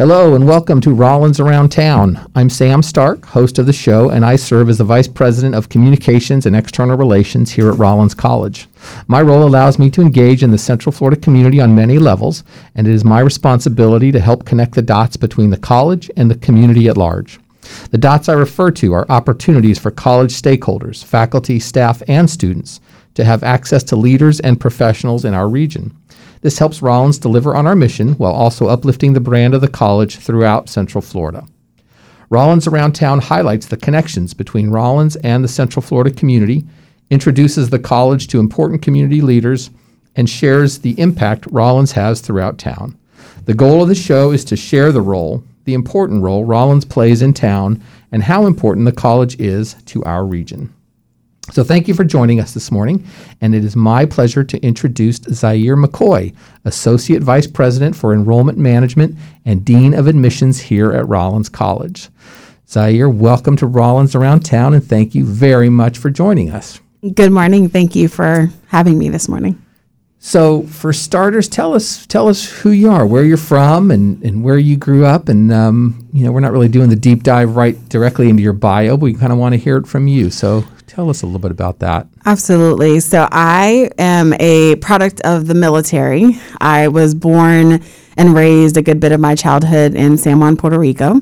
Hello and welcome to Rollins Around Town. I'm Sam Stark, host of the show, and I serve as the Vice President of Communications and External Relations here at Rollins College. My role allows me to engage in the Central Florida community on many levels, and it is my responsibility to help connect the dots between the college and the community at large. The dots I refer to are opportunities for college stakeholders, faculty, staff, and students to have access to leaders and professionals in our region. This helps Rollins deliver on our mission while also uplifting the brand of the college throughout Central Florida. Rollins Around Town highlights the connections between Rollins and the Central Florida community, introduces the college to important community leaders, and shares the impact Rollins has throughout town. The goal of the show is to share the role, the important role Rollins plays in town, and how important the college is to our region. So thank you for joining us this morning, and it is my pleasure to introduce Zaire McCoy, Associate Vice President for Enrollment Management and Dean of Admissions here at Rollins College. Zaire, welcome to Rollins Around Town, and thank you very much for joining us. Good morning. Thank you for having me this morning. So, for starters, tell us tell us who you are, where you're from, and, and where you grew up. And um, you know, we're not really doing the deep dive right directly into your bio, but we kind of want to hear it from you. So, tell us a little bit about that. Absolutely. So, I am a product of the military. I was born and raised a good bit of my childhood in San Juan, Puerto Rico,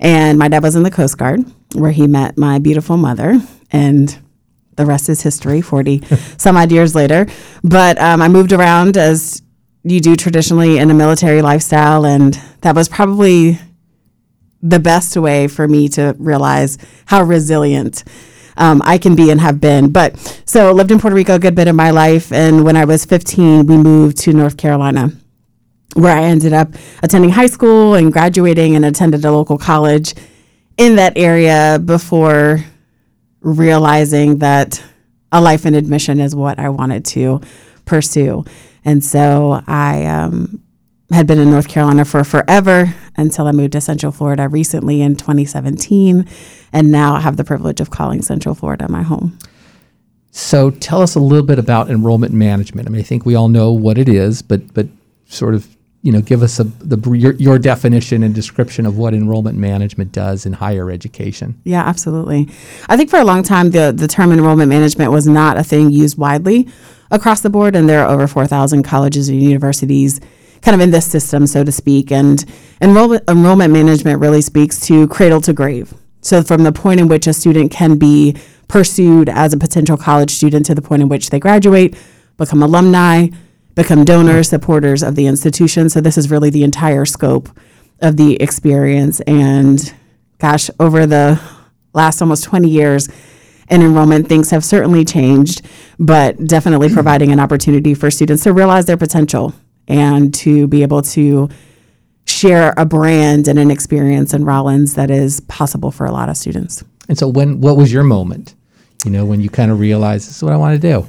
and my dad was in the Coast Guard, where he met my beautiful mother, and the rest is history 40 some odd years later but um, i moved around as you do traditionally in a military lifestyle and that was probably the best way for me to realize how resilient um, i can be and have been but so lived in puerto rico a good bit of my life and when i was 15 we moved to north carolina where i ended up attending high school and graduating and attended a local college in that area before realizing that a life in admission is what I wanted to pursue. And so I um, had been in North Carolina for forever until I moved to Central Florida recently in 2017. And now I have the privilege of calling Central Florida my home. So tell us a little bit about enrollment management. I mean, I think we all know what it is, but but sort of you know give us a, the your, your definition and description of what enrollment management does in higher education. Yeah, absolutely. I think for a long time the the term enrollment management was not a thing used widely across the board, and there are over four thousand colleges and universities kind of in this system, so to speak. And enrollment enrollment management really speaks to cradle to grave. So from the point in which a student can be pursued as a potential college student to the point in which they graduate, become alumni, become donors, supporters of the institution. So this is really the entire scope of the experience. And gosh, over the last almost 20 years in enrollment, things have certainly changed, but definitely providing an opportunity for students to realize their potential and to be able to share a brand and an experience in Rollins that is possible for a lot of students. And so, when what was your moment? You know, when you kind of realized this is what I want to do.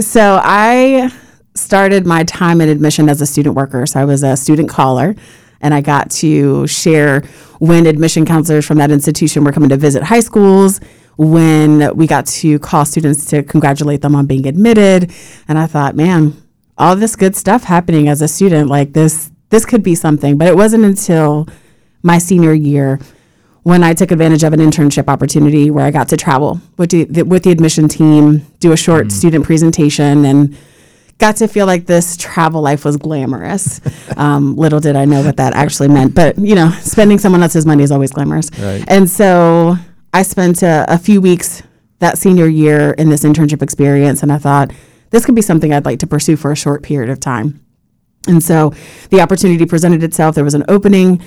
So I started my time in admission as a student worker. So I was a student caller and I got to share when admission counselors from that institution were coming to visit high schools, when we got to call students to congratulate them on being admitted. And I thought, man, all this good stuff happening as a student, like this, this could be something. But it wasn't until my senior year when I took advantage of an internship opportunity where I got to travel with the, with the admission team, do a short mm. student presentation, and got to feel like this travel life was glamorous. Um, little did I know what that actually meant, but you know, spending someone else's money is always glamorous. Right. And so I spent a, a few weeks that senior year in this internship experience, and I thought this could be something I'd like to pursue for a short period of time. And so the opportunity presented itself. There was an opening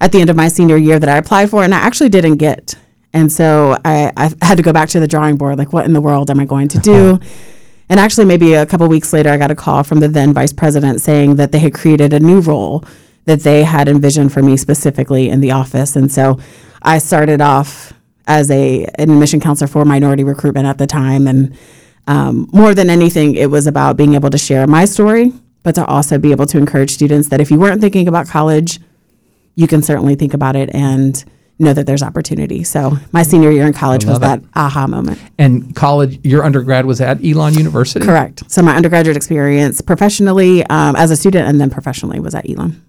at the end of my senior year that I applied for, and I actually didn't get. And so I, I had to go back to the drawing board like, what in the world am I going to do? Uh-huh. And actually, maybe a couple weeks later, I got a call from the then vice president saying that they had created a new role that they had envisioned for me specifically in the office. And so I started off as a an admission counselor for minority recruitment at the time. And um, more than anything, it was about being able to share my story, but to also be able to encourage students that if you weren't thinking about college, you can certainly think about it and know that there's opportunity. So my senior year in college was that it. aha moment. And college, your undergrad was at Elon University? Correct. So my undergraduate experience professionally um, as a student and then professionally was at Elon.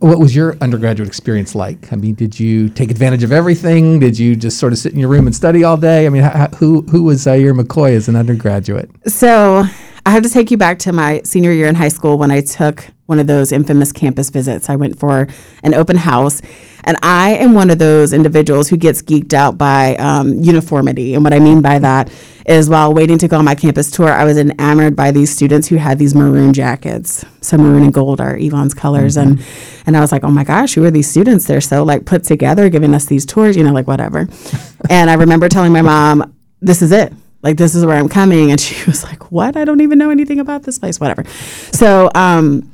What was your undergraduate experience like? I mean, did you take advantage of everything? Did you just sort of sit in your room and study all day? I mean, how, who who was Zaire McCoy as an undergraduate? So I have to take you back to my senior year in high school when I took one of those infamous campus visits. I went for an open house, and I am one of those individuals who gets geeked out by um, uniformity. And what I mean by that is while waiting to go on my campus tour, I was enamored by these students who had these maroon jackets. So maroon and gold are Elon's colors, and and I was like, oh my gosh, who are these students? They're so like put together, giving us these tours, you know, like whatever. and I remember telling my mom, this is it like this is where I'm coming. And she was like, what? I don't even know anything about this place, whatever. So, um,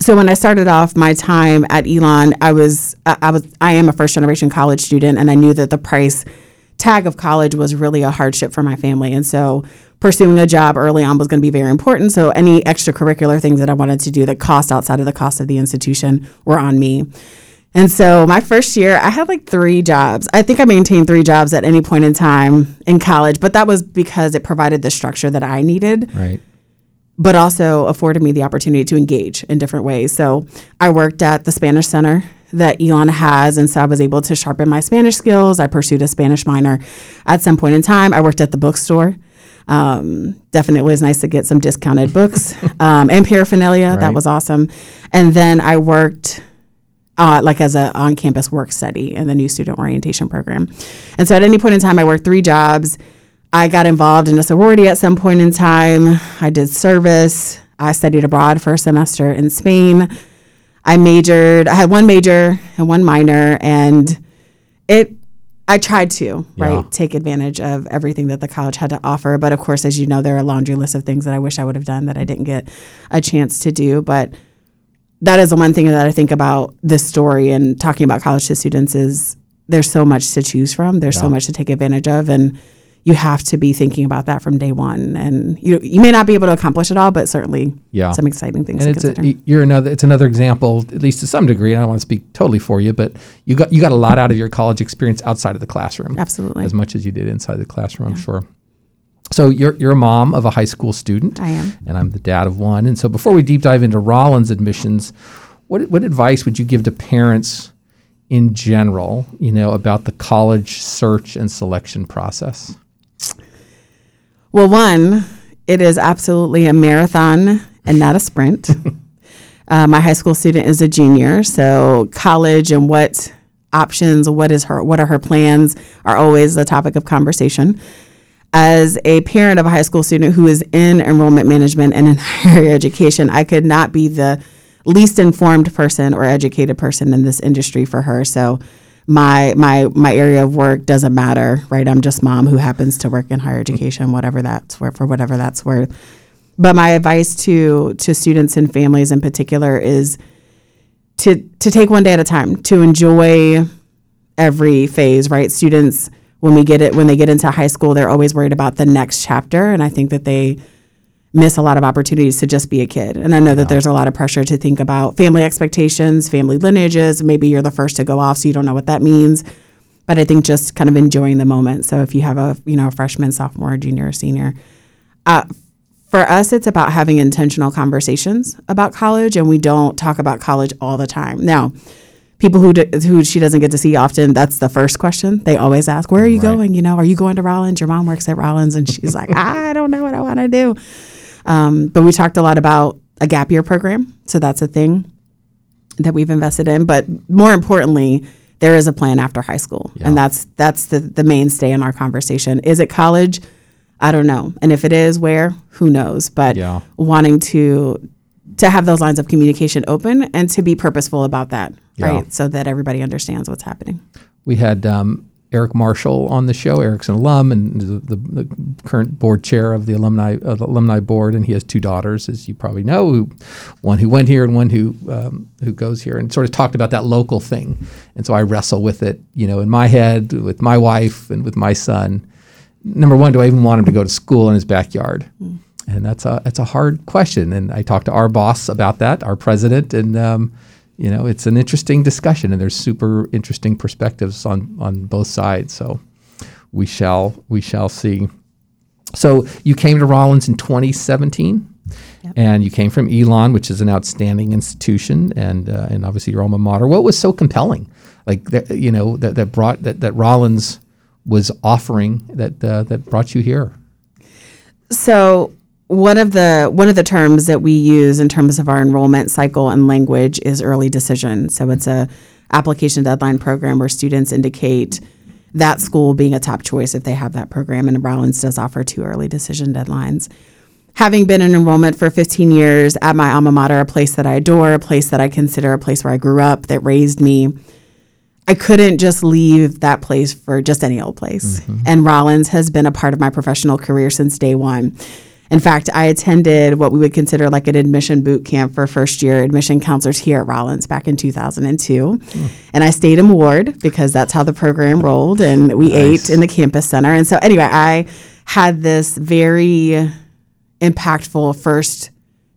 so when I started off my time at Elon, I was, I, I was, I am a first generation college student and I knew that the price tag of college was really a hardship for my family. And so pursuing a job early on was going to be very important. So any extracurricular things that I wanted to do that cost outside of the cost of the institution were on me. And so my first year, I had like three jobs. I think I maintained three jobs at any point in time in college, but that was because it provided the structure that I needed. Right. But also afforded me the opportunity to engage in different ways. So I worked at the Spanish Center that Elon has. And so I was able to sharpen my Spanish skills. I pursued a Spanish minor at some point in time. I worked at the bookstore. Um, definitely was nice to get some discounted books um, and paraphernalia. Right. That was awesome. And then I worked uh, like as a on-campus work study in the new student orientation program. And so at any point in time, I worked three jobs. I got involved in a sorority at some point in time. I did service. I studied abroad for a semester in Spain. I majored. I had one major and one minor, and it. I tried to yeah. right take advantage of everything that the college had to offer, but of course, as you know, there are a laundry list of things that I wish I would have done that I didn't get a chance to do. But that is the one thing that I think about this story and talking about college to students is there's so much to choose from. There's yeah. so much to take advantage of, and you have to be thinking about that from day one. And you you may not be able to accomplish it all, but certainly yeah. some exciting things. And it's a, you're another. It's another example, at least to some degree. And I don't want to speak totally for you, but you got you got a lot out of your college experience outside of the classroom. Absolutely, as much as you did inside the classroom. Yeah. I'm sure. So you're you're a mom of a high school student. I am, and I'm the dad of one. And so before we deep dive into Rollins admissions, what what advice would you give to parents in general, you know, about the college search and selection process? Well, one, it is absolutely a marathon and not a sprint. uh, my high school student is a junior, so college and what options, what is her, what are her plans, are always the topic of conversation as a parent of a high school student who is in enrollment management and in higher education, I could not be the least informed person or educated person in this industry for her. So my my my area of work doesn't matter, right? I'm just mom who happens to work in higher education, whatever that's worth for whatever that's worth. But my advice to to students and families in particular is to to take one day at a time, to enjoy every phase, right? Students when we get it when they get into high school, they're always worried about the next chapter, and I think that they miss a lot of opportunities to just be a kid. And I know yeah. that there's a lot of pressure to think about family expectations, family lineages. Maybe you're the first to go off, so you don't know what that means. But I think just kind of enjoying the moment. So if you have a you know a freshman, sophomore, junior, senior, uh, for us, it's about having intentional conversations about college, and we don't talk about college all the time. Now, people who do, who she doesn't get to see often, that's the first question they always ask. Where are you right. going? You know, are you going to Rollins? Your mom works at Rollins, and she's like, I don't know what I want to do. Um, but we talked a lot about a gap year program, so that's a thing that we've invested in. But more importantly, there is a plan after high school, yeah. and that's that's the the mainstay in our conversation. Is it college? I don't know, and if it is, where? Who knows? But yeah. wanting to to have those lines of communication open and to be purposeful about that, yeah. right? So that everybody understands what's happening. We had um, Eric Marshall on the show. Eric's an alum and the, the, the, current board chair of the alumni uh, the alumni board, and he has two daughters, as you probably know, who, one who went here and one who um, who goes here, and sort of talked about that local thing. And so I wrestle with it, you know, in my head with my wife and with my son. Number one, do I even want him to go to school in his backyard? Mm. And that's a that's a hard question. And I talked to our boss about that, our president, and um, you know it's an interesting discussion, and there's super interesting perspectives on on both sides. So we shall we shall see. So you came to Rollins in 2017. And you came from Elon, which is an outstanding institution, and uh, and obviously your alma mater. What was so compelling, like that, you know, that, that brought that, that Rollins was offering that uh, that brought you here? So one of the one of the terms that we use in terms of our enrollment cycle and language is early decision. So it's a application deadline program where students indicate that school being a top choice if they have that program. And Rollins does offer two early decision deadlines. Having been in enrollment for 15 years at my alma mater, a place that I adore, a place that I consider a place where I grew up, that raised me, I couldn't just leave that place for just any old place. Mm-hmm. And Rollins has been a part of my professional career since day one. In fact, I attended what we would consider like an admission boot camp for first year admission counselors here at Rollins back in 2002. And I stayed in Ward because that's how the program rolled. And we ate in the campus center. And so, anyway, I had this very impactful first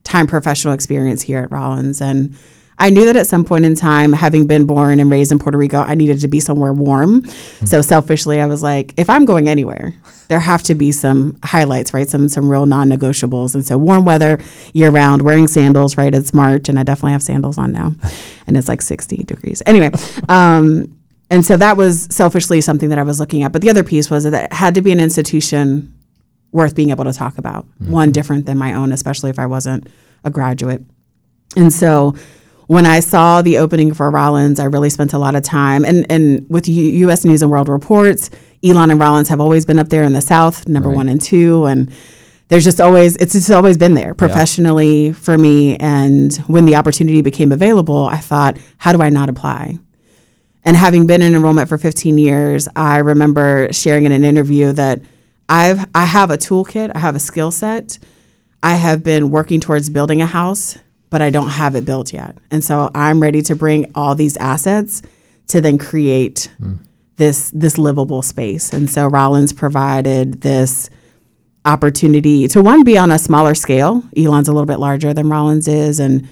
time professional experience here at Rollins. And I knew that at some point in time, having been born and raised in Puerto Rico, I needed to be somewhere warm. So selfishly, I was like, if I'm going anywhere, there have to be some highlights, right? Some some real non-negotiables. And so warm weather year round, wearing sandals, right? It's March, and I definitely have sandals on now, and it's like 60 degrees. Anyway. Um, and so that was selfishly something that I was looking at. But the other piece was that it had to be an institution worth being able to talk about, one different than my own, especially if I wasn't a graduate. And so when I saw the opening for Rollins, I really spent a lot of time. And, and with U- U.S. News and World Reports, Elon and Rollins have always been up there in the South, number one and two. And there's just always, it's just always been there professionally for me. And when the opportunity became available, I thought, how do I not apply? And having been in enrollment for 15 years, I remember sharing in an interview that I've I have a toolkit, I have a skill set. I have been working towards building a house, but I don't have it built yet. And so I'm ready to bring all these assets to then create hmm. this this livable space. And so Rollins provided this opportunity to one be on a smaller scale. Elon's a little bit larger than Rollins is and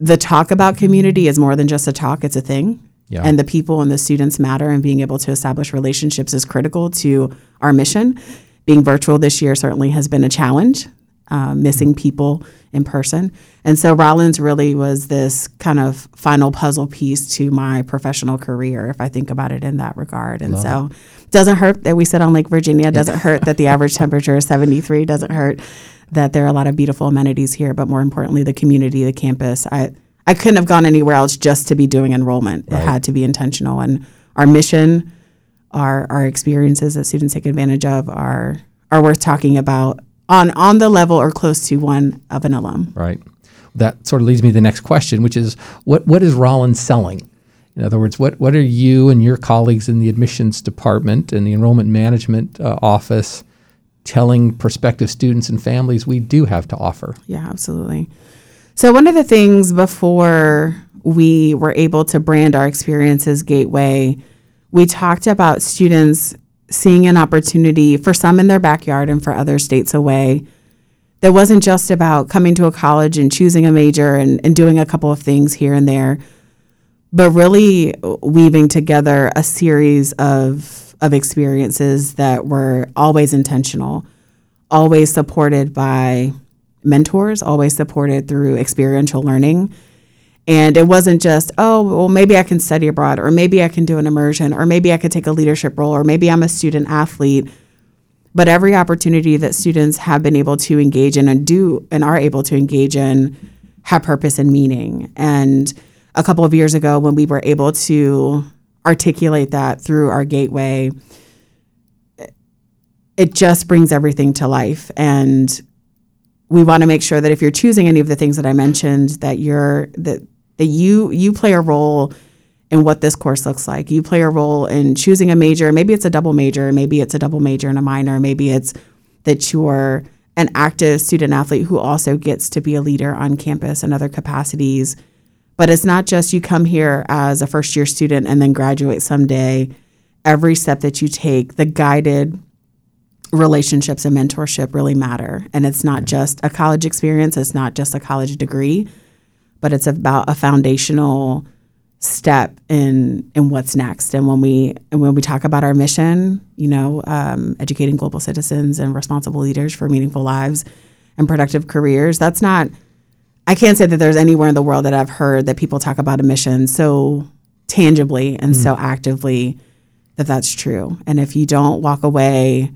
the talk about community is more than just a talk, it's a thing. Yeah. And the people and the students matter, and being able to establish relationships is critical to our mission. Being virtual this year certainly has been a challenge, uh, missing people in person. And so Rollins really was this kind of final puzzle piece to my professional career, if I think about it in that regard. And so it doesn't hurt that we sit on Lake Virginia, doesn't hurt that the average temperature is 73, doesn't hurt that there are a lot of beautiful amenities here, but more importantly, the community, the campus. I, I couldn't have gone anywhere else just to be doing enrollment. It had to be intentional. And our mission, our, our experiences that students take advantage of are, are worth talking about on, on the level or close to one of an alum. Right. That sort of leads me to the next question, which is what what is Rollins selling? In other words, what what are you and your colleagues in the admissions department and the enrollment management uh, office telling prospective students and families we do have to offer? Yeah, absolutely. So, one of the things before we were able to brand our experiences Gateway, we talked about students seeing an opportunity for some in their backyard and for other states away. That wasn't just about coming to a college and choosing a major and, and doing a couple of things here and there, but really weaving together a series of, of experiences that were always intentional, always supported by mentors, always supported through experiential learning. And it wasn't just, oh, well, maybe I can study abroad, or maybe I can do an immersion, or maybe I could take a leadership role, or maybe I'm a student athlete. But every opportunity that students have been able to engage in and do and are able to engage in have purpose and meaning. And a couple of years ago, when we were able to articulate that through our gateway, it just brings everything to life. And we want to make sure that if you're choosing any of the things that I mentioned, that you're that that you you play a role in what this course looks like. You play a role in choosing a major. Maybe it's a double major. Maybe it's a double major and a minor. Maybe it's that you're an active student athlete who also gets to be a leader on campus in other capacities. But it's not just you come here as a first year student and then graduate someday. Every step that you take, the guided relationships and mentorship really matter. And it's not just a college experience, it's not just a college degree, but it's about a foundational step in in what's next. And when we and when we talk about our mission, you know, um, educating global citizens and responsible leaders for meaningful lives, and productive careers. That's not, I can't say that there's anywhere in the world that I've heard that people talk about a mission so tangibly and so actively that that's true. And if you don't walk away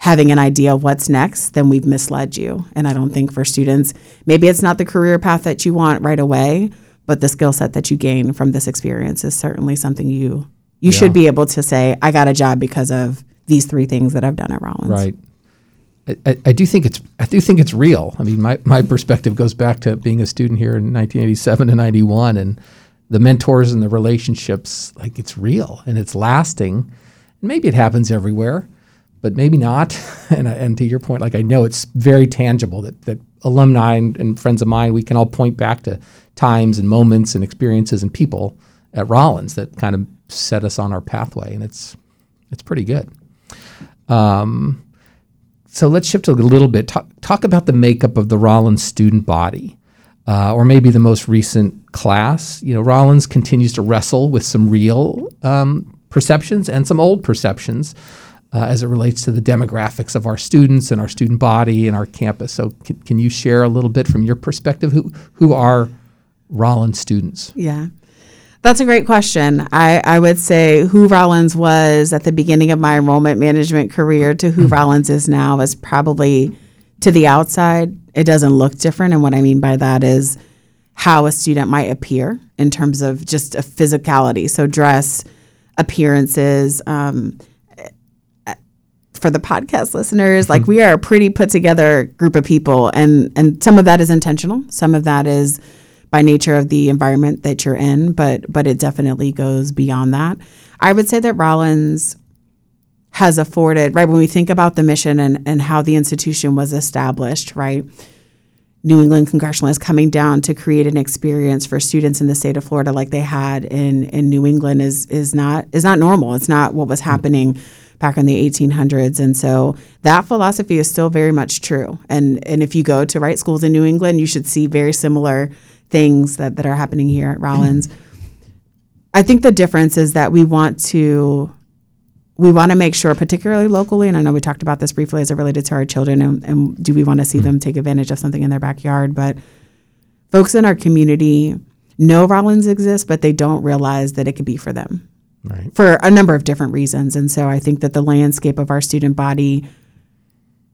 having an idea of what's next, then we've misled you. And I don't think for students, maybe it's not the career path that you want right away, but the skill set that you gain from this experience is certainly something you you should be able to say, I got a job because of these three things that I've done at Rollins. Right. I, I, I do think it's I do think it's real. I mean, my, my perspective goes back to being a student here in 1987 to 91, and the mentors and the relationships. Like it's real and it's lasting. Maybe it happens everywhere, but maybe not. And and to your point, like I know it's very tangible that that alumni and, and friends of mine, we can all point back to times and moments and experiences and people at Rollins that kind of set us on our pathway, and it's it's pretty good. Um, So let's shift a little bit. Talk, talk about the makeup of the Rollins student body, uh, or maybe the most recent class. You know, Rollins continues to wrestle with some real um, perceptions and some old perceptions uh, as it relates to the demographics of our students and our student body and our campus. So, can, can you share a little bit from your perspective? Who who are Rollins students? Yeah. That's a great question. I, I would say who Rollins was at the beginning of my enrollment management career to who Rollins is now is probably to the outside. It doesn't look different. And what I mean by that is how a student might appear in terms of just a physicality. So, dress, appearances. Um, for the podcast listeners, like mm-hmm. we are a pretty put together group of people, and and some of that is intentional. Some of that is by nature of the environment that you're in, but but it definitely goes beyond that. I would say that Rollins has afforded, right, when we think about the mission and, and how the institution was established, right? New England Congregationalists coming down to create an experience for students in the state of Florida like they had in, in New England is is not is not normal. It's not what was mm. happening back in the 1800s. And so that philosophy is still very much true. And and if you go to right schools in New England, you should see very similar things that, that are happening here at Rollins. I think the difference is that we want to we want to make sure, particularly locally, and I know we talked about this briefly as it related to our children, and, and do we want to see them take advantage of something in their backyard? But folks in our community know Rollins exists, but they don't realize that it could be for them Right. for a number of different reasons. And so I think that the landscape of our student body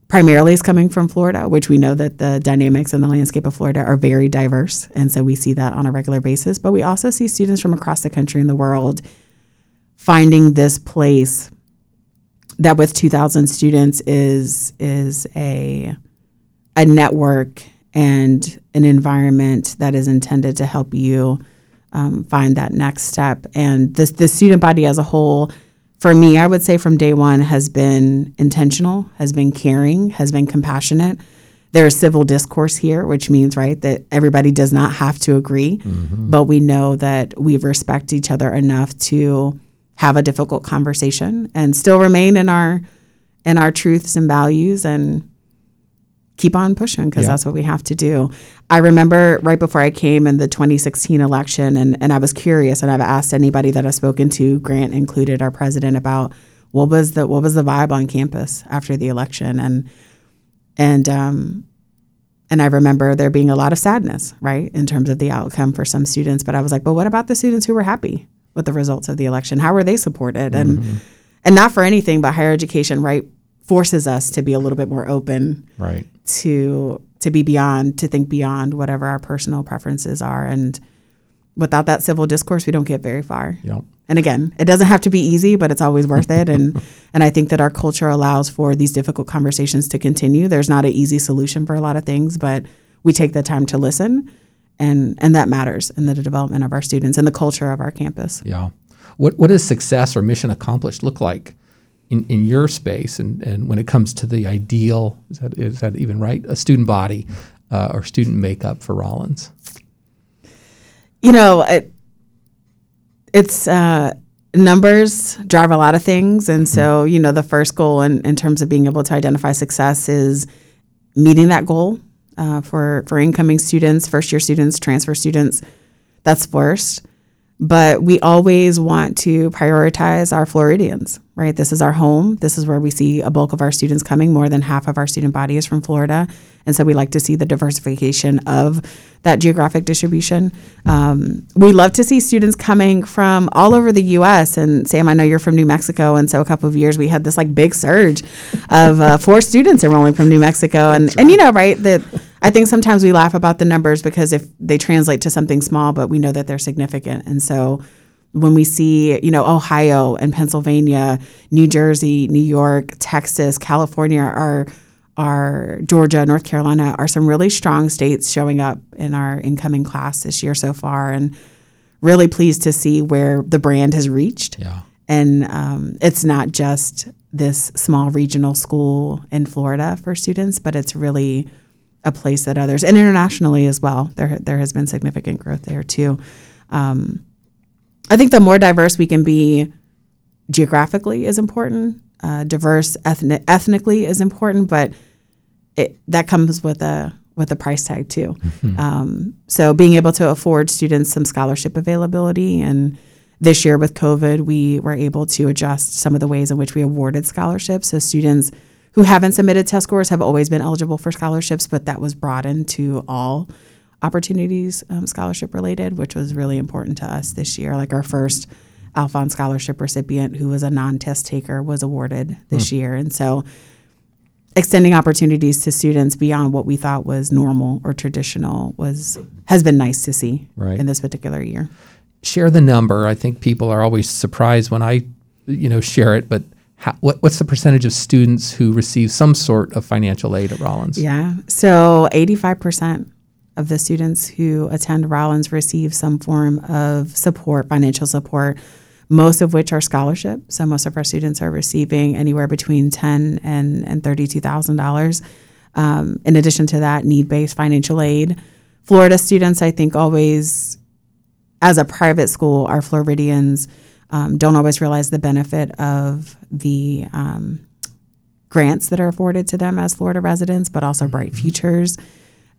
primarily is coming from Florida, which we know that the dynamics and the landscape of Florida are very diverse. And so we see that on a regular basis. But we also see students from across the country and the world finding this place that with 2000 students is is a a network and an environment that is intended to help you um, find that next step. And this the student body as a whole, for me, I would say from day one has been intentional, has been caring, has been compassionate. There is civil discourse here, which means right that everybody does not have to agree, but we know that we respect each other enough to have a difficult conversation and still remain in our in our truths and values and keep on pushing because Yeah. that's what we have to do. I remember right before I came in the 2016 election, and, and I was curious, and I've asked anybody that I've spoken to, Grant included, our president, about what was the what was the vibe on campus after the election, and and um, and I remember there being a lot of sadness, right, in terms of the outcome for some students. But I was like, but what about the students who were happy with the results of the election? How were they supported? And and not for anything, but higher education, right, forces us to be a little bit more open Right. to to be beyond to think beyond whatever our personal preferences are. And without that civil discourse we don't get very far. Yep. and again it doesn't have to be easy but it's always worth it. And and i think that our culture allows for these difficult conversations to continue. There's not an easy solution for a lot of things but we take the time to listen. And and that matters in the development of our students and the culture of our campus. Yeah. What what does success or mission accomplished look like in, in your space and, and when it comes to the ideal is that is that even right? A student body uh, or student makeup for Rollins. you know, it, it's uh, numbers drive a lot of things. And so, you know, the first goal in, in terms of being able to identify success is meeting that goal uh, for, for incoming students, first year students, transfer students. That's first. but we always want to prioritize our Floridians, right? This is our home. This is where we see a bulk of our students coming. More than half of our student body is from Florida. And so we like to see the diversification of that geographic distribution. Um, we love to see students coming from all over the U.S. And Sam, I know you're from New Mexico. And so a couple of years we had this like big surge of uh, four students enrolling from New Mexico. And, right. and you know, right, that I think sometimes we laugh about the numbers because if they translate to something small, but we know that they're significant. And so when we see, you know, Ohio and Pennsylvania, New Jersey, New York, Texas, California are are Georgia, North Carolina are some really strong states showing up in our incoming class this year so far, and really pleased to see where the brand has reached. Yeah. And um, it's not just this small regional school in Florida for students, but it's really a place that others and internationally as well. There there has been significant growth there too. Um, I think the more diverse we can be geographically is important. Uh, diverse ethnic ethnically is important, but it, that comes with a with a price tag too. Mm-hmm. Um, so being able to afford students some scholarship availability and this year with COVID, we were able to adjust some of the ways in which we awarded scholarships. So students who haven't submitted test scores have always been eligible for scholarships, but that was broadened to all opportunities um, scholarship related, which was really important to us this year. Like our first Alfond scholarship recipient who was a non-test taker was awarded this mm. year. And so extending opportunities to students beyond what we thought was normal or traditional was has been nice to see right. in this particular year. Share the number. I think people are always surprised when I you know share it, but how, what, what's the percentage of students who receive some sort of financial aid at Rollins? Yeah, so 85% of the students who attend Rollins receive some form of support, financial support, most of which are scholarship. So most of our students are receiving anywhere between ten and and thirty two thousand um, dollars. In addition to that, need based financial aid. Florida students, I think, always, as a private school, our Floridians um, don't always realize the benefit of the um, grants that are afforded to them as Florida residents, but also Bright mm-hmm. Futures.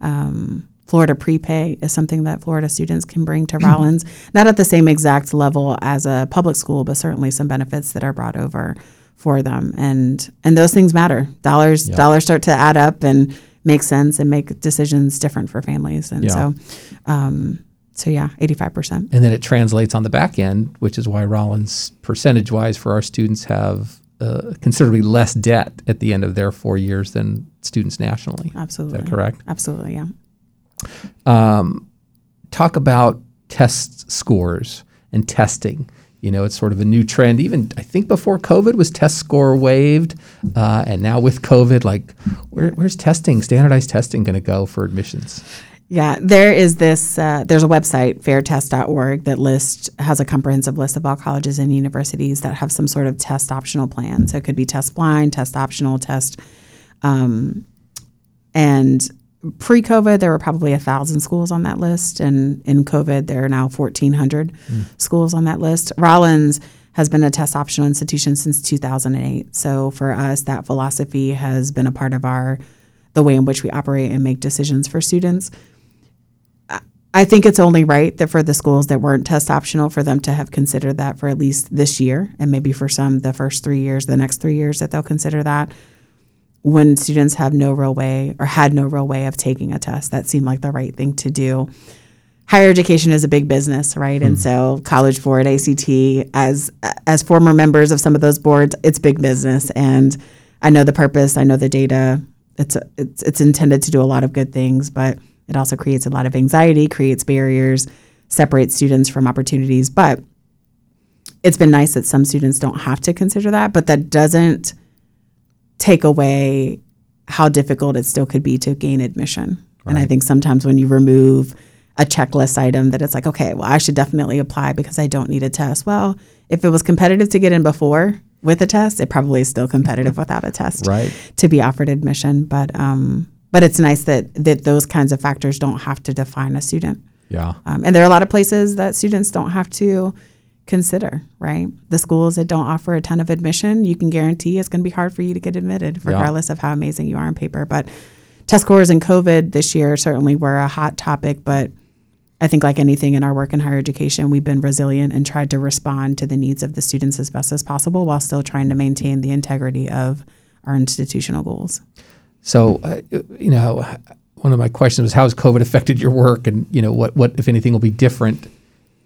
Um, Florida prepay is something that Florida students can bring to Rollins, not at the same exact level as a public school, but certainly some benefits that are brought over for them. And and those things matter. Dollars dollars start to add up and make sense and make decisions different for families. And yeah. so um, so yeah, 85%. And then it translates on the back end, which is why Rollins percentage wise for our students have uh, considerably less debt at the end of their four years than students nationally. Absolutely. Is that correct? Absolutely, yeah. Um, talk about test scores and testing. You know, it's sort of a new trend. Even I think before COVID was test score waived, uh, and now with COVID, like where, where's testing, standardized testing, going to go for admissions? Yeah, there is this. Uh, there's a website, fairtest.org, that lists has a comprehensive list of all colleges and universities that have some sort of test optional plan. So it could be test blind, test optional, test, um, and pre-COVID, there were probably a thousand schools on that list, and in COVID, there are now 1,400 mm. schools on that list. Rollins has been a test optional institution since 2008. So for us, that philosophy has been a part of our the way in which we operate and make decisions for students. I think it's only right that for the schools that weren't test optional, for them to have considered that for at least this year, and maybe for some the first three years, the next three years that they'll consider that when students have no real way or had no real way of taking a test. That seemed like the right thing to do. Higher education is a big business, right? Mm-hmm. And hmm. so College Board, ACT, as as former members of some of those boards, it's big business. And I know the purpose, I know the data. It's a, it's it's intended to do a lot of good things, but it also creates a lot of anxiety, creates barriers, separates students from opportunities. But it's been nice that some students don't have to consider that, but that doesn't take away how difficult it still could be to gain admission. Right. And I think sometimes when you remove a checklist item that it's like, okay, well, I should definitely apply because I don't need a test. Well, if it was competitive to get in before with a test, it probably is still competitive without a test right. to be offered admission. But um, but it's nice that that those kinds of factors don't have to define a student. Yeah. Um, and there are a lot of places that students don't have to consider, right? The schools that don't offer a ton of admission, you can guarantee it's going to be hard for you to get admitted, regardless yeah. of how amazing you are on paper. But test scores and COVID this year certainly were a hot topic, but I think, like anything in our work in higher education, we've been resilient and tried to respond to the needs of the students as best as possible while still trying to maintain the integrity of our institutional goals. So, uh, you know, one of my questions was how has COVID affected your work, and you know, what what if anything will be different,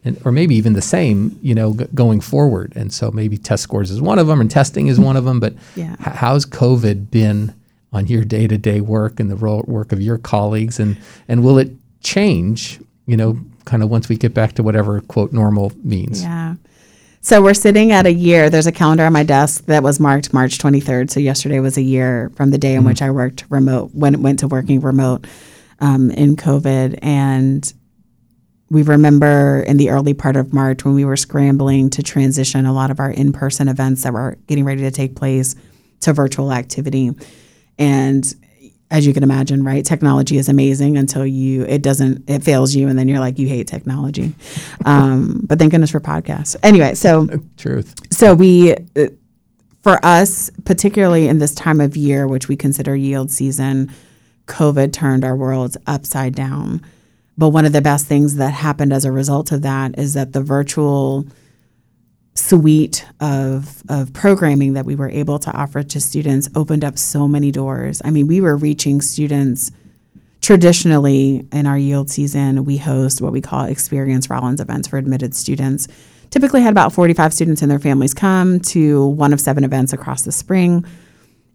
and or maybe even the same, you know, g- going forward. And so maybe test scores is one of them, and testing is one of them. But Yeah. h- how's COVID been on your day to day work and the role, work of your colleagues, and and will it change? You know, kind of once we get back to whatever quote normal means. Yeah. So we're sitting at a year. There's a calendar on my desk that was marked March 23rd. So yesterday was a year from the day in which I worked remote, when went to working remote um, in COVID. And we remember in the early part of March when we were scrambling to transition a lot of our in person events that were getting ready to take place to virtual activity. And as you can imagine, right, technology is amazing until you it doesn't it fails you, and then you're like you hate technology. Um, but thank goodness for podcasts. Anyway, so Truth. so we for us particularly in this time of year which we consider yield season covid turned our worlds upside down but one of the best things that happened as a result of that is that the virtual suite of, of programming that we were able to offer to students opened up so many doors. I mean, we were reaching students traditionally in our yield season. We host what we call Experience Rollins events for admitted students. Typically, had about 45 students and their families come to one of seven events across the spring.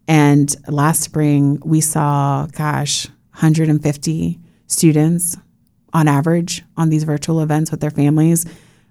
And last spring, we saw, gosh, 150 students on average on these virtual events with their families.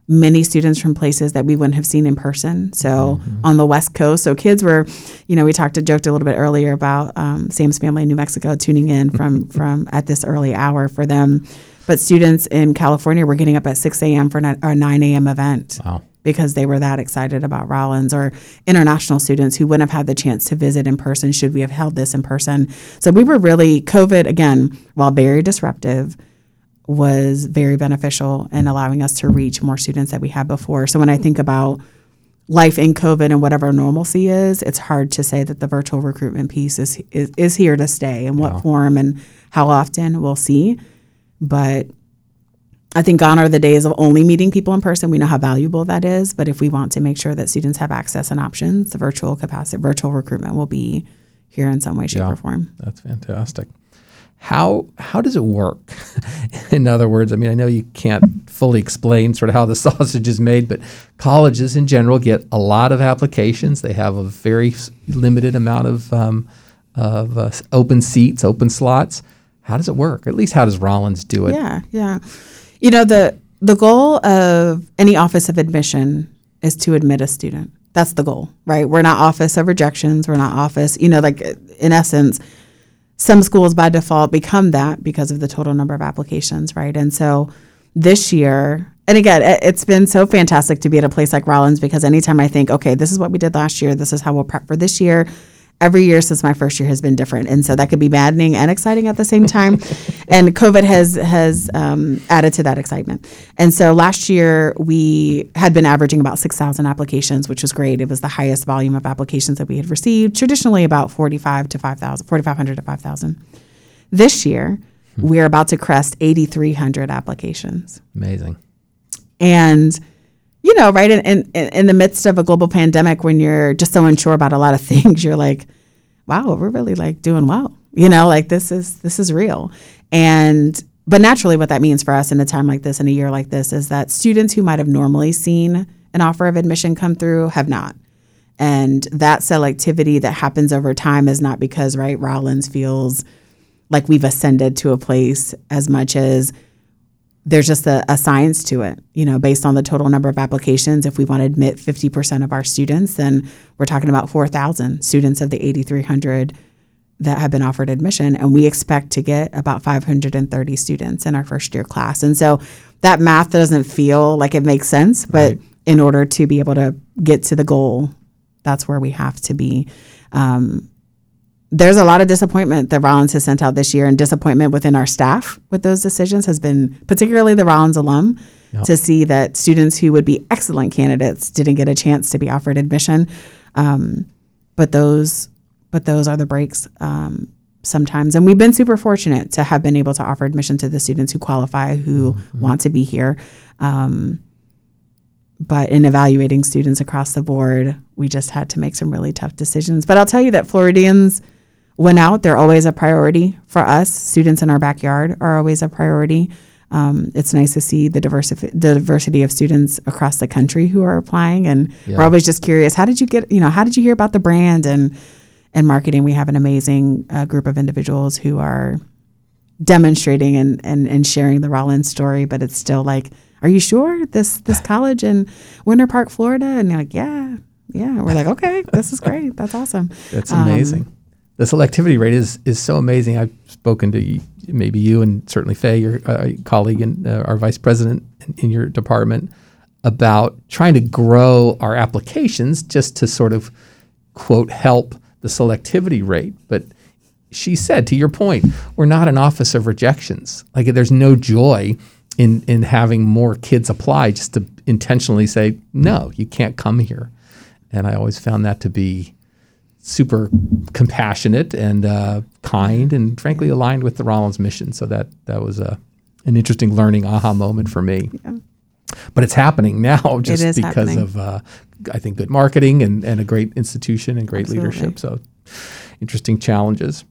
Many students from places that we wouldn't have seen in person. So on the West Coast, so kids were, you know, we talked, and joked a little bit earlier about um, Sam's family in New Mexico tuning in from from at this early hour for them. But students in California were getting up at 6 a.m. for a 9 a.m. event Wow. because they were that excited about Rollins or international students who wouldn't have had the chance to visit in person should we have held this in person. So we were really, COVID, again, while very disruptive, was very beneficial in allowing us to reach more students that we had before. So when I think about life in COVID and whatever normalcy is, it's hard to say that the virtual recruitment piece is is, is here to stay and what Wow. form and how often we'll see. But I think gone are the days of only meeting people in person. We know how valuable that is, but if we want to make sure that students have access and options, the virtual capacity, virtual recruitment will be here in some way, shape, Yeah. or form. That's fantastic. How how does it work? in other words, I mean, I know you can't fully explain sort of how the sausage is made, but colleges in general get a lot of applications. They have a very limited amount of um, of uh, open seats, open slots. How does it work? At least, how does Rollins do it? Yeah, yeah. You know, the the goal of any office of admission is to admit a student. That's the goal, right? We're not office of rejections. We're not office, you know, like in essence, some schools by default become that because of the total number of applications, right? And so this year, and again, it- it's been so fantastic to be at a place like Rollins because anytime I think, okay, this is what we did last year, this is how we'll prep for this year. Every year since my first year has been different, and so that could be maddening and exciting at the same time. and COVID has has um, added to that excitement. And so last year we had been averaging about six thousand applications, which was great. It was the highest volume of applications that we had received. Traditionally, about forty five to 5,000, 4,500 to five thousand. This year, we're about to crest 8,300 applications. Amazing. And, you know, right in, in, in the midst of a global pandemic, when you're just so unsure about a lot of things, you're like, wow, we're really like doing well. You know, like this is this is real. And but naturally what that means for us in a time like this, in a year like this, is that students who might have normally seen an offer of admission come through have not. And that selectivity that happens over time is not because, right, Rollins feels like we've ascended to a place as much as there's just a, a science to it. You know, based on the total number of applications, if we want to admit 50% of our students, then we're talking about 4,000 students of the 8,300 that have been offered admission. And we expect to get about 530 students in our first year class. And so that math doesn't feel like it makes sense, but Right. in order to be able to get to the goal, that's where we have to be. Um, there's a lot of disappointment that Rollins has sent out this year, and disappointment within our staff with those decisions has been particularly the Rollins alum to see that students who would be excellent candidates didn't get a chance to be offered admission. Um, but those, but those are the breaks. Um, sometimes. And we've been super fortunate to have been able to offer admission to the students who qualify, who mm-hmm. want to be here. Um, but in evaluating students across the board, we just had to make some really tough decisions. But I'll tell you that Floridians went out. They're always a priority for us. Students in our backyard are always a priority. Um, it's nice to see the diversity, the diversity of students across the country who are applying, and yeah. we're always just curious. How did you get? You know, how did you hear about the brand and and marketing? We have an amazing uh, group of individuals who are demonstrating and, and and sharing the Rollins story, but it's still like, are you sure this this college in Winter Park, Florida? And you're like, yeah, yeah. We're like, okay, this is great. That's awesome. That's amazing. Um, the selectivity rate is is so amazing. I've spoken to maybe you and certainly Faye, your uh, colleague and uh, our vice president in, in, your department, about trying to grow our applications just to sort of quote help the selectivity rate. But she said, to your point, we're not an office of rejections. Like there's no joy in in having more kids apply just to intentionally say no, you can't come here. And I always found that to be super compassionate and uh, kind, and frankly aligned with the Rollins mission. So that that was a an interesting learning aha moment for me. Yeah. But it's happening now just because happening. of uh, I think good marketing and, and a great institution and great Absolutely. leadership. So interesting challenges.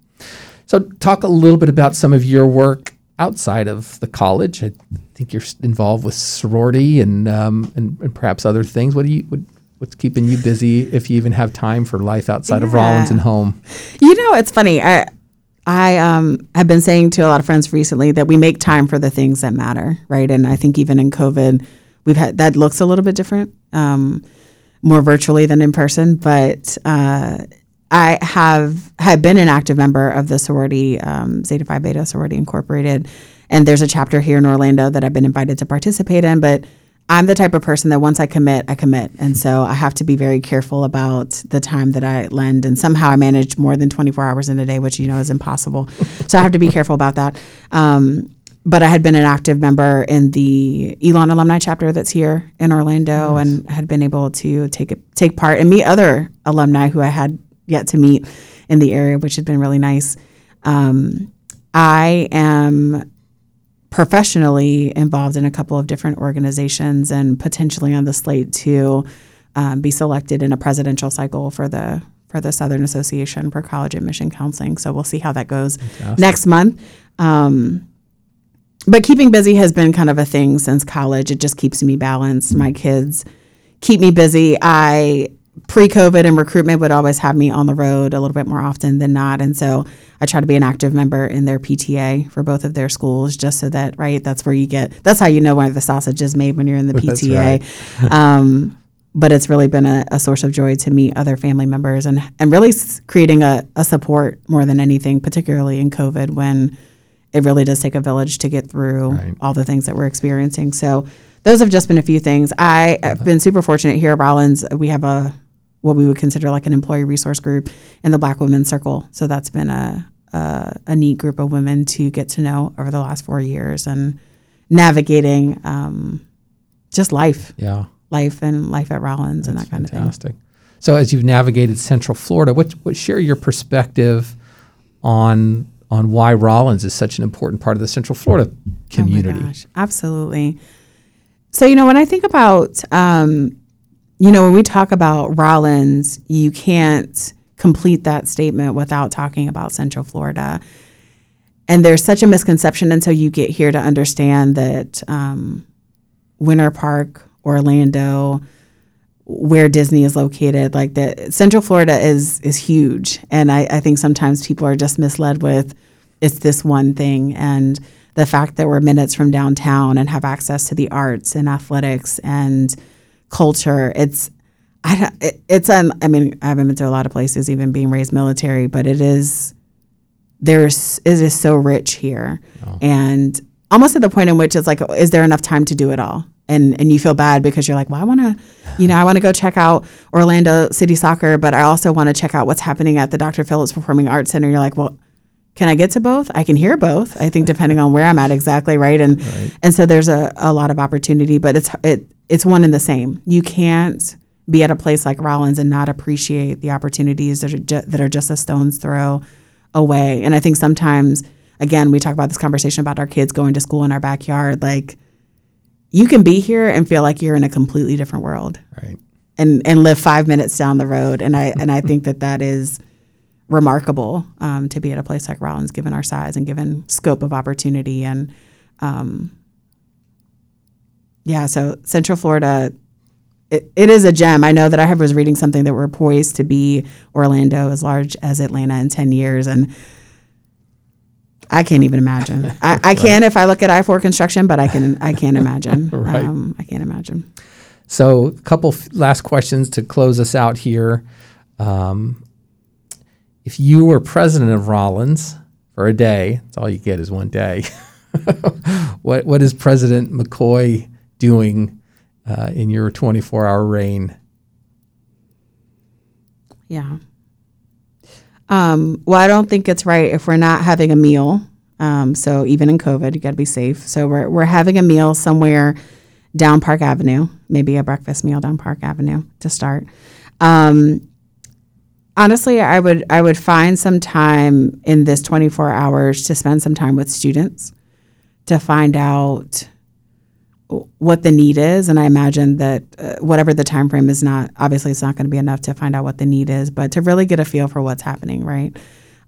So talk a little bit about some of your work outside of the college. I think you're involved with sorority and um, and, and, perhaps other things. What do you what, what's keeping you busy if you even have time for life outside yeah. of Rollins and home? You know, it's funny. I I um, have been saying to a lot of friends recently that we make time for the things that matter, right? And I think even in COVID, we've had that looks a little bit different, um, more virtually than in person. But uh, I have have been an active member of the sorority um, Zeta Phi Beta Sorority Incorporated, and there's a chapter here in Orlando that I've been invited to participate in, but I'm the type of person that once I commit, I commit. And so I have to be very careful about the time that I lend. And somehow I manage more than 24 hours in a day, which you know is impossible. so I have to be careful about that. Um, but I had been an active member in the Elon alumni chapter that's here in Orlando nice. and had been able to take take part and meet other alumni who I had yet to meet in the area, which had been really nice. Um, I am professionally involved in a couple of different organizations and potentially on the slate to um, be selected in a presidential cycle for the for the Southern Association for College Admission Counseling. So we'll see how that goes Fantastic. next month. Um, but keeping busy has been kind of a thing since college. It just keeps me balanced. My kids keep me busy. I pre-COVID and recruitment would always have me on the road a little bit more often than not, and so I try to be an active member in their PTA for both of their schools, just so that right, that's where you get. That's how you know where the sausage is made when you're in the PTA. Right. um, but it's really been a, a, source of joy to meet other family members and and really creating a, a support more than anything, particularly in COVID when it really does take a village to get through right. all the things that we're experiencing. So those have just been a few things. I have been super fortunate here at Rollins. We have a what we would consider like an employee resource group in the Black Women's Circle. So that's been a uh, a neat group of women to get to know over the last four years and navigating um, just life. Yeah. Life and life at Rollins That's and that kind fantastic. of thing. So as you've navigated Central Florida, what, what share your perspective on on why Rollins is such an important part of the Central Florida community? Oh absolutely. So you know when I think about um, you know when we talk about Rollins, you can't complete that statement without talking about Central Florida. And there's such a misconception until you get here to understand that um, Winter Park, Orlando, where Disney is located, like that Central Florida is is huge. And I, I think sometimes people are just misled with it's this one thing. And the fact that we're minutes from downtown and have access to the arts and athletics and culture, it's I it, it's um, I mean I haven't been to a lot of places, even being raised military, but it is there's it is so rich here, oh. and almost at the point in which it's like, is there enough time to do it all? And and you feel bad because you're like, well, I want to, you know, I want to go check out Orlando City Soccer, but I also want to check out what's happening at the Dr. Phillips Performing Arts Center. You're like, well, can I get to both? I can hear both. I think depending on where I'm at exactly, right? And right. and so there's a, a lot of opportunity, but it's it it's one and the same. You can't be at a place like Rollins and not appreciate the opportunities that are, ju- that are just a stone's throw away. And I think sometimes, again, we talk about this conversation about our kids going to school in our backyard. Like, you can be here and feel like you're in a completely different world Right. and and live five minutes down the road. And I and I think that that is remarkable um, to be at a place like Rollins, given our size and given scope of opportunity. And um, yeah, so Central Florida. It, it is a gem. I know that I was reading something that we're poised to be Orlando as large as Atlanta in 10 years. And I can't even imagine. I, I can if I look at I four construction, but I can I can't imagine. Right. Um, I can't imagine. So, a couple f- last questions to close us out here. Um, if you were president of Rollins for a day, that's all you get is one day. what what is President McCoy doing uh, in your 24 hour reign? Yeah. Um, well, I don't think it's right if we're not having a meal. Um, so even in COVID, you got to be safe. So we're we're having a meal somewhere down Park Avenue, maybe a breakfast meal down Park Avenue to start. Um, honestly, I would I would find some time in this 24 hours to spend some time with students to find out what the need is and i imagine that uh, whatever the time frame is not obviously it's not going to be enough to find out what the need is but to really get a feel for what's happening right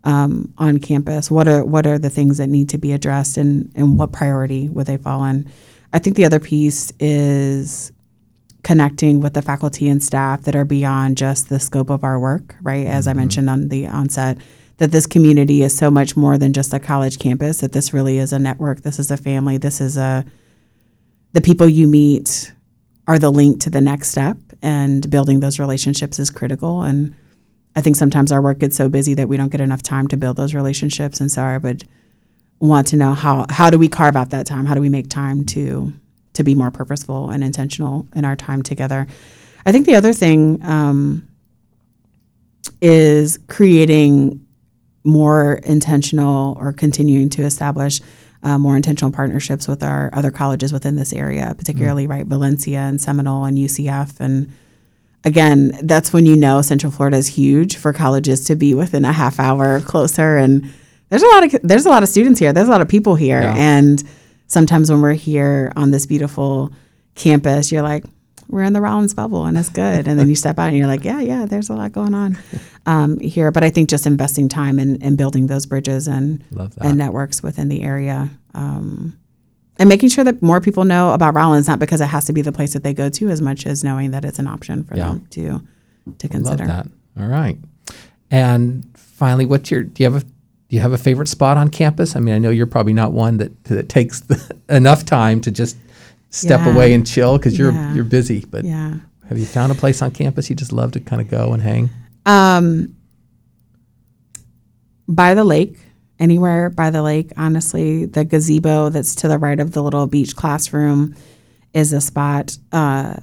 um, on campus. What are what are the things that need to be addressed and and what priority would they fall in i think the other piece is connecting with the faculty and staff that are beyond just the scope of our work right? As i mentioned on the onset that this community is so much more than just a college campus that this really is a network this is a family this is a the people you meet are the link to the next step and building those relationships is critical. And i think sometimes our work gets so busy that we don't get enough time to build those relationships. And so i would want to know how how do we carve out that time? How do we make time to to be more purposeful and intentional in our time together? I think the other thing um, is creating more intentional or continuing to establish uh, more intentional partnerships with our other colleges within this area, particularly right Valencia and Seminole and UCF. And again, that's when you know Central Florida is huge for colleges to be within a half hour closer. And there's a lot of there's a lot of students here. There's a lot of people here, Yeah. and sometimes when we're here on this beautiful campus, you're like, we're in the Rollins bubble and it's good. And then you step out and you're like, yeah, yeah, there's a lot going on um, here. But I think just investing time in, in building those bridges and and networks within the area. Um, and making sure that more people know about Rollins, not because it has to be the place that they go to, as much as knowing that it's an option for Yeah. them to to Love consider. that. All right. And finally, what's your do you have a do you have a favorite spot on campus? I mean, I know you're probably not one that that takes the, enough time to just step Yeah. away and chill because you're Yeah. you're busy. But Yeah. have you found a place on campus you just love to kind of go and hang? Um, by the lake, anywhere by the lake, honestly, the gazebo that's to the right of the little beach classroom is a spot. Uh,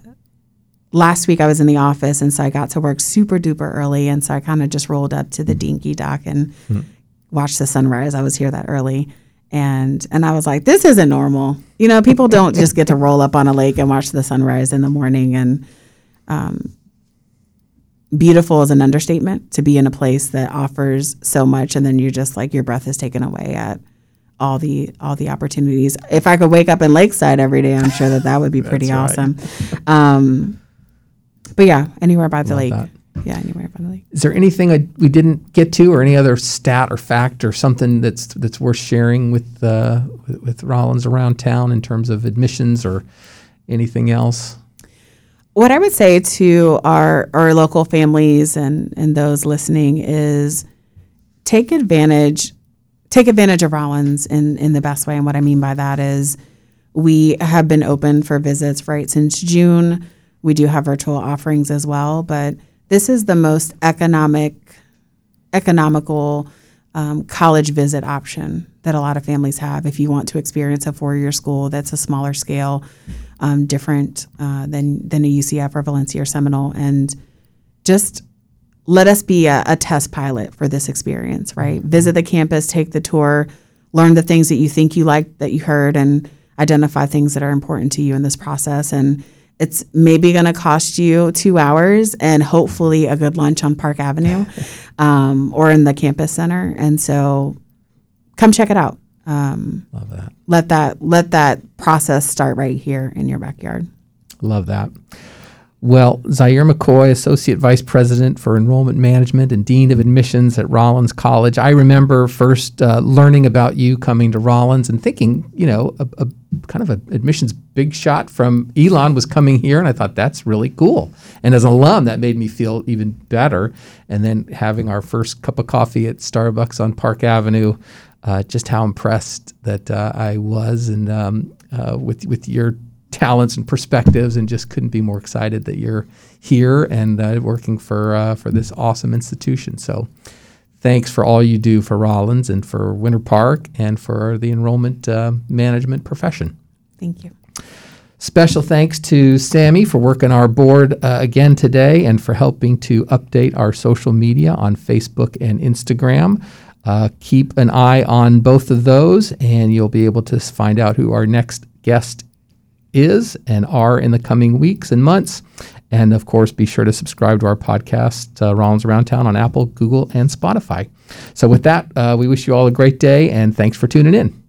last week I was in the office, and so I got to work super duper early, and so I kind of just rolled up to the dinky dock and watched the sunrise. I was here that early. And and I was like, this isn't normal. You know, people don't just get to roll up on a lake and watch the sunrise in the morning. And beautiful is an understatement to be in a place that offers so much and then you're just like your breath is taken away at all the all the opportunities if i could wake up in lakeside every day i'm sure that that would be pretty right. awesome um but yeah anywhere by the Love lake that. Yeah anywhere by the lake Is there anything I, we didn't get to, or any other stat or fact or something that's that's worth sharing with uh, with, with Rollins around town in terms of admissions or anything else? what I would say to our our local families and and those listening is take advantage take advantage of Rollins in in the best way. And what I mean by that is we have been open for visits right since June. We do have virtual offerings as well, but this is the most economic economical um, college visit option that a lot of families have. If you want to experience a four-year school that's a smaller scale um, different uh, than than a UCF or Valencia or Seminole and just let us be a, a test pilot for this experience right? Visit the campus take the tour learn the things that you think you like that you heard and identify things that are important to you in this process and It's maybe going to cost you two hours and hopefully a good lunch on Park Avenue um, or in the campus center. And so come check it out. Um, Love that. let that let that process start right here in your backyard. Love that. Well, Zaire McCoy, Associate Vice President for Enrollment Management and Dean of Admissions at Rollins College. I remember first uh, learning about you coming to Rollins and thinking, you know, a, a kind of an admissions big shot from Elon was coming here, and I thought that's really cool. And as an alum, that made me feel even better. And then having our first cup of coffee at Starbucks on Park Avenue, uh, just how impressed that uh, I was, and um, uh, with with your talents and perspectives, and just couldn't be more excited that you're here and uh, working for uh, for this awesome institution. So, thanks for all you do for Rollins and for Winter Park and for the enrollment uh, management profession. Thank you. Special thanks to Sammy for working our board uh, again today and for helping to update our social media on Facebook and Instagram. Uh, keep an eye on both of those, and you'll be able to find out who our next guest is and are in the coming weeks and months. And of course, be sure to subscribe to our podcast, uh, Rollins Around Town, on Apple, Google, and Spotify. So, with that, uh, we wish you all a great day, and thanks for tuning in.